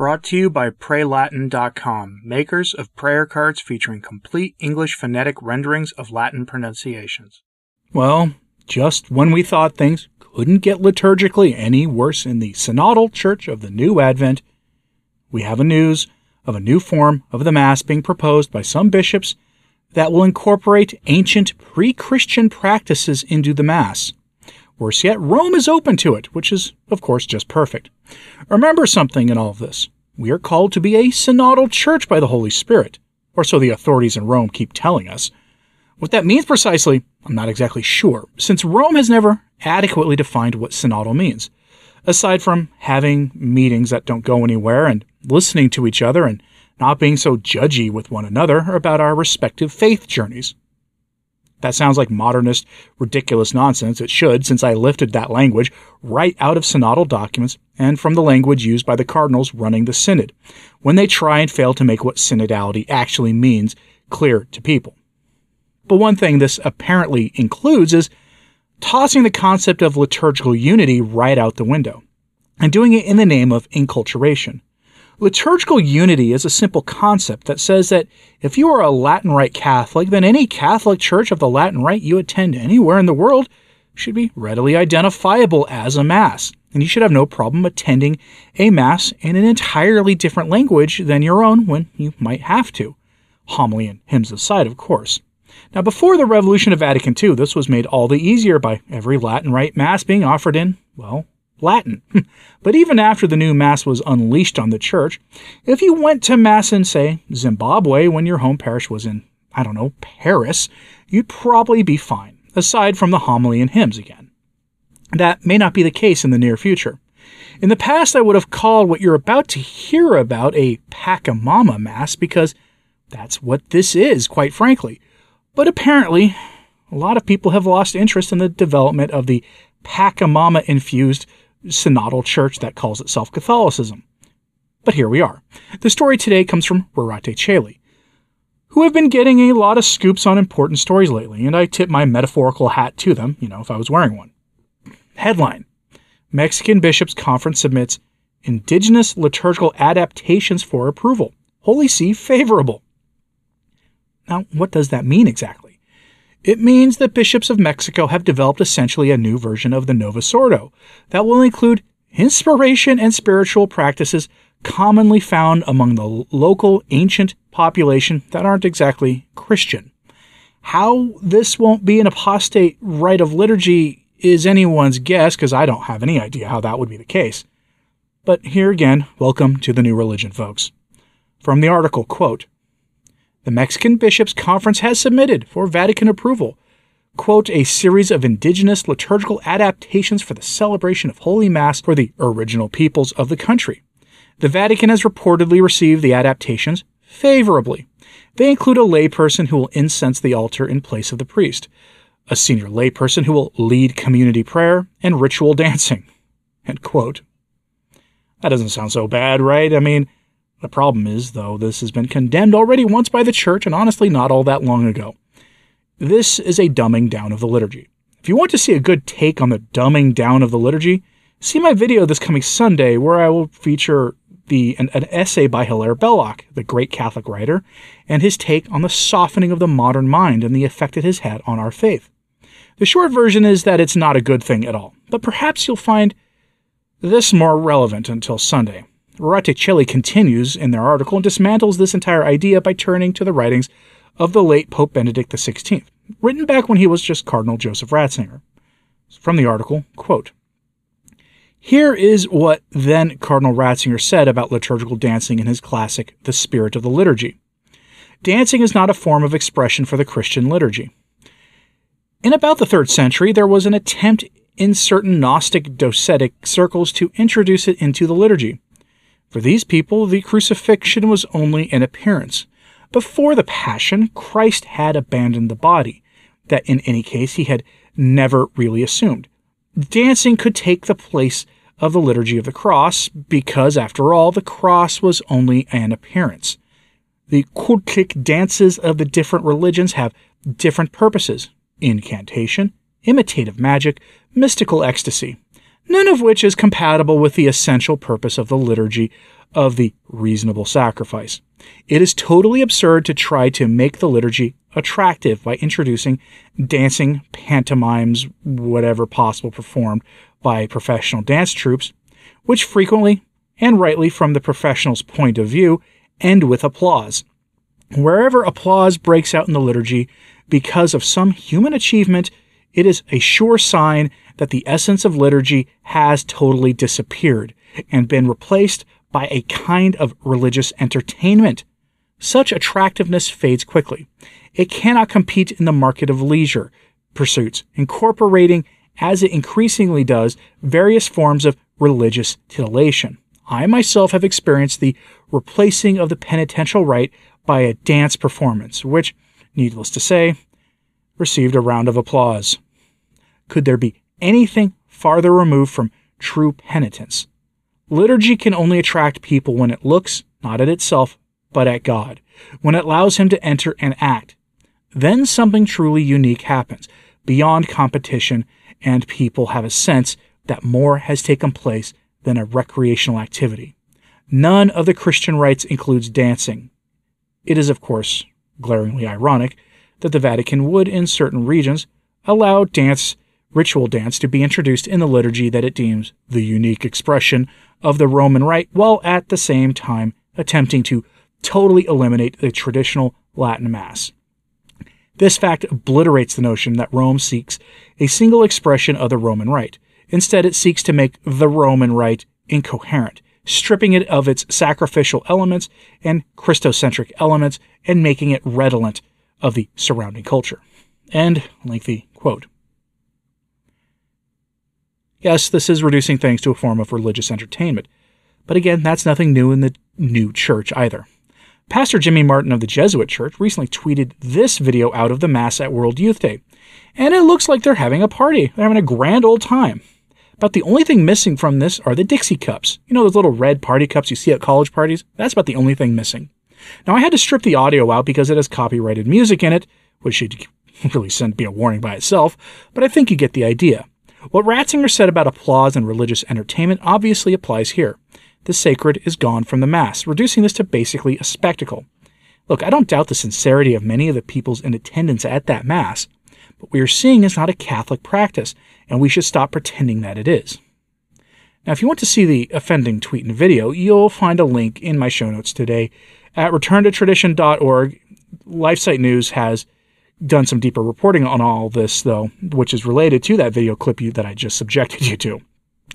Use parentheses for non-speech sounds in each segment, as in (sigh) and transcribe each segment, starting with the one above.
Brought to you by PrayLatin.com, makers of prayer cards featuring complete English phonetic renderings of Latin pronunciations. Well, just when we thought things couldn't get liturgically any worse in the Synodal Church of the New Advent, we have a news of a new form of the Mass being proposed by some bishops that will incorporate ancient pre Christian practices into the Mass. Worse yet, Rome is open to it, which is, of course, just perfect. Remember something in all of this. We are called to be a synodal church by the Holy Spirit, or so the authorities in Rome keep telling us. What that means precisely, I'm not exactly sure, since Rome has never adequately defined what synodal means, aside from having meetings that don't go anywhere and listening to each other and not being so judgy with one another about our respective faith journeys. That sounds like modernist, ridiculous nonsense. It should, since I lifted that language right out of synodal documents and from the language used by the cardinals running the synod, when they try and fail to make what synodality actually means clear to people. But one thing this apparently includes is tossing the concept of liturgical unity right out the window, and doing it in the name of inculturation. Liturgical unity is a simple concept that says that if you are a Latin Rite Catholic, then any Catholic church of the Latin Rite you attend anywhere in the world should be readily identifiable as a Mass, and you should have no problem attending a Mass in an entirely different language than your own when you might have to. Homily and hymns aside, of course. Now, before the revolution of Vatican II, this was made all the easier by every Latin Rite Mass being offered in, well, Latin. (laughs) but even after the new Mass was unleashed on the church, if you went to Mass in, say, Zimbabwe when your home parish was in, I don't know, Paris, you'd probably be fine, aside from the homily and hymns again. That may not be the case in the near future. In the past, I would have called what you're about to hear about a Pachamama Mass because that's what this is, quite frankly. But apparently, a lot of people have lost interest in the development of the Pachamama infused synodal church that calls itself Catholicism. But here we are. The story today comes from Rorate Caeli, who have been getting a lot of scoops on important stories lately, and I tip my metaphorical hat to them, you know, if I was wearing one. Headline Mexican Bishops' Conference submits Indigenous liturgical adaptations for approval. Holy See favorable. Now, what does that mean exactly? It means that bishops of Mexico have developed essentially a new version of the Novus Ordo that will include inspiration and spiritual practices commonly found among the local ancient population that aren't exactly Christian. How this won't be an apostate rite of liturgy is anyone's guess because I don't have any idea how that would be the case. But here again, welcome to the new religion, folks. From the article, quote, the Mexican Bishops' Conference has submitted for Vatican approval, quote, a series of indigenous liturgical adaptations for the celebration of Holy Mass for the original peoples of the country. The Vatican has reportedly received the adaptations favorably. They include a layperson who will incense the altar in place of the priest, a senior layperson who will lead community prayer and ritual (laughs) dancing. End quote. That doesn't sound so bad, right? I mean, the problem is, though, this has been condemned already once by the church, and honestly, not all that long ago. This is a dumbing down of the liturgy. If you want to see a good take on the dumbing down of the liturgy, see my video this coming Sunday where I will feature the an, an essay by Hilaire Belloc, the great Catholic writer, and his take on the softening of the modern mind and the effect it has had on our faith. The short version is that it's not a good thing at all, but perhaps you'll find this more relevant until Sunday. Rorate continues in their article and dismantles this entire idea by turning to the writings of the late Pope Benedict XVI, written back when he was just Cardinal Joseph Ratzinger. From the article, quote, here is what then Cardinal Ratzinger said about liturgical dancing in his classic The Spirit of the Liturgy. Dancing is not a form of expression for the Christian liturgy. In about the third century, there was an attempt in certain Gnostic docetic circles to introduce it into the liturgy. For these people, the crucifixion was only an appearance. Before the Passion, Christ had abandoned the body, that in any case he had never really assumed. Dancing could take the place of the liturgy of the cross, because after all, the cross was only an appearance. The cultic dances of the different religions have different purposes incantation, imitative magic, mystical ecstasy none of which is compatible with the essential purpose of the liturgy of the reasonable sacrifice. It is totally absurd to try to make the liturgy attractive by introducing dancing, pantomimes, whatever possible performed by professional dance troupes, which frequently, and rightly from the professional's point of view, end with applause. Wherever applause breaks out in the liturgy because of some human achievement, it is a sure sign that the essence of liturgy has totally disappeared and been replaced by a kind of religious entertainment. Such attractiveness fades quickly. It cannot compete in the market of leisure pursuits, incorporating, as it increasingly does, various forms of religious titillation. I myself have experienced the replacing of the penitential rite by a dance performance, which, needless to say, received a round of applause. Could there be anything farther removed from true penitence? Liturgy can only attract people when it looks not at itself, but at God, when it allows Him to enter and act. Then something truly unique happens, beyond competition, and people have a sense that more has taken place than a recreational activity. None of the Christian rites includes dancing. It is, of course, glaringly ironic that the Vatican would, in certain regions, allow dance, ritual dance, to be introduced in the liturgy that it deems the unique expression of the Roman Rite, while at the same time attempting to totally eliminate the traditional Latin Mass. This fact obliterates the notion that Rome seeks a single expression of the Roman Rite. Instead, it seeks to make the Roman Rite incoherent, stripping it of its sacrificial elements and Christocentric elements and making it redolent of the surrounding culture. End lengthy quote. Yes, this is reducing things to a form of religious entertainment, but again, that's nothing new in the new church either. Pastor Jimmy Martin of the Jesuit Church recently tweeted this video out of the Mass at World Youth Day, and it looks like they're having a party. They're having a grand old time. But the only thing missing from this are the Dixie cups. You know those little red party cups you see at college parties? That's about the only thing missing. Now, I had to strip the audio out because it has copyrighted music in it, which should (laughs) really send be a warning by itself, but I think you get the idea. What Ratzinger said about applause and religious entertainment obviously applies here. The sacred is gone from the Mass, reducing this to basically a spectacle. Look, I don't doubt the sincerity of many of the peoples in attendance at that Mass, but we are seeing is not a Catholic practice, and we should stop pretending that it is. Now, if you want to see the offending tweet and video, you'll find a link in my show notes today at returntotradition.org. LifeSite News has done some deeper reporting on all this, though, which is related to that video clip you, that I just subjected you to.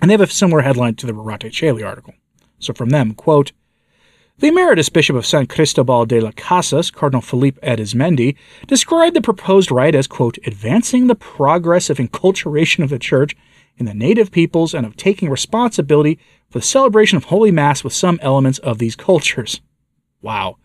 And they have a similar headline to the Rorate Caeli article. So from them, quote, the Emeritus Bishop of San Cristobal de las Casas, Cardinal Felipe Arizmendi, described the proposed rite as, quote, advancing the progress of inculturation of the Church in the native peoples and of taking responsibility for the celebration of Holy Mass with some elements of these cultures. Wow.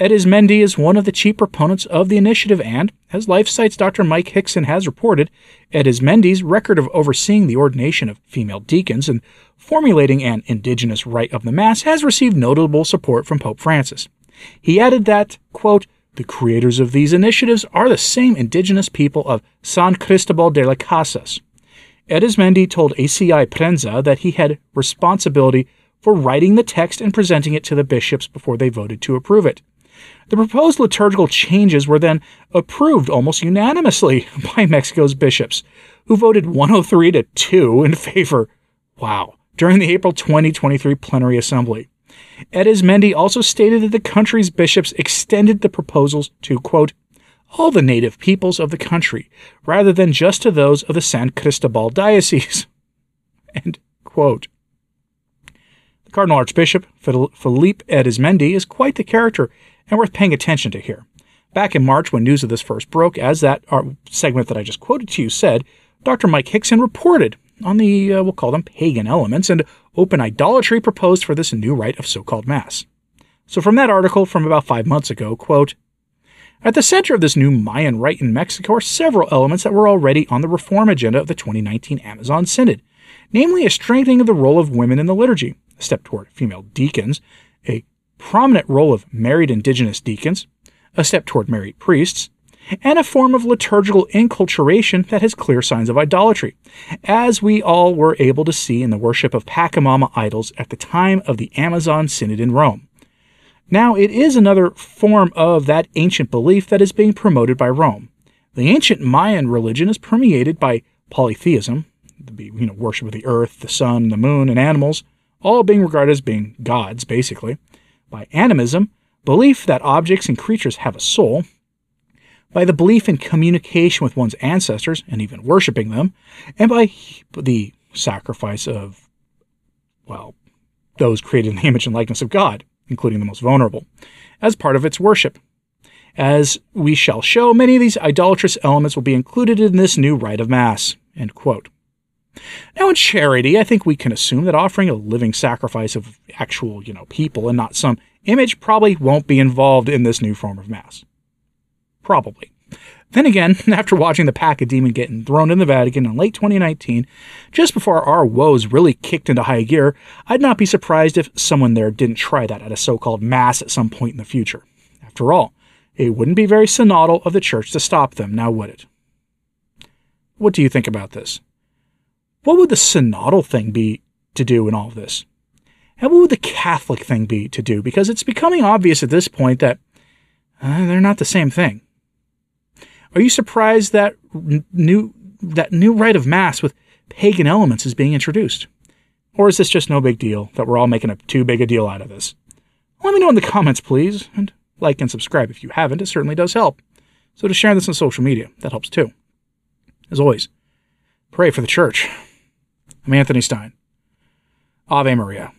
Arizmendi is one of the chief proponents of the initiative, and, as LifeSite's Dr. Mike Hickson has reported, Arizmendi's record of overseeing the ordination of female deacons and formulating an indigenous rite of the Mass has received notable support from Pope Francis. He added that, quote, the creators of these initiatives are the same indigenous people of San Cristobal de las Casas. Arizmendi told ACI Prensa that he had responsibility for writing the text and presenting it to the bishops before they voted to approve it. The proposed liturgical changes were then approved almost unanimously (laughs) by Mexico's bishops, who voted 103 to 2 in favor. Wow. During the April 2023 plenary assembly. Arizmendi also stated that the country's bishops extended the proposals to, quote, all the native peoples of the country, rather than just to those of the San Cristobal Diocese. (laughs) End quote. The Cardinal Archbishop, Felipe Arizmendi, is quite the character and worth paying attention to here. Back in March, when news of this first broke, as that uh, segment that I just quoted to you said, Dr. Mike Hickson reported on the, uh, we'll call them pagan elements and open idolatry proposed for this new rite of so called Mass. So, from that article from about five months ago, quote, at the center of this new Mayan rite in Mexico are several elements that were already on the reform agenda of the 2019 Amazon Synod, namely a strengthening of the role of women in the liturgy, a step toward female deacons, a prominent role of married indigenous deacons, a step toward married priests, and a form of liturgical inculturation that has clear signs of idolatry, as we all were able to see in the worship of Pachamama idols at the time of the Amazon Synod in Rome. Now, it is another form of that ancient belief that is being promoted by Rome. The ancient Mayan religion is permeated by polytheism, the you know, worship of the earth, the sun, the moon, and animals, all being regarded as being gods, basically, by animism, belief that objects and creatures have a soul, by the belief in communication with one's ancestors and even worshiping them, and by the sacrifice of, well, those created in the (laughs) image and likeness of God, including the most vulnerable, as part of its worship. As we shall show, many of these idolatrous elements will be included in this new rite of Mass. Now, in charity, I think we can assume that offering a living sacrifice of actual, you know, people and not some image probably won't be involved in this new form of Mass. Probably. Then again, (laughs) after watching the Pachamama getting thrown in the Vatican in late 2019, just before our woes really kicked into high gear, I'd not be surprised if someone there didn't try that at a so called Mass at some point in the future. After all, it wouldn't be very synodal of the Church to stop them, now would it? What do you think about this? What would the synodal thing be to do in all of this? And what would the Catholic thing be to do? Because it's becoming obvious at this point that uh, they're not the same thing. Are you surprised that new that new rite of mass with pagan elements is being introduced? Or is this just no big deal that we're all making a too big a deal out of this? Let me know in the comments, please, and like and subscribe if you haven't. It certainly does help. So to share this on social media, that helps too. As always, pray for the church. I'm Anthony Stine. Ave Maria.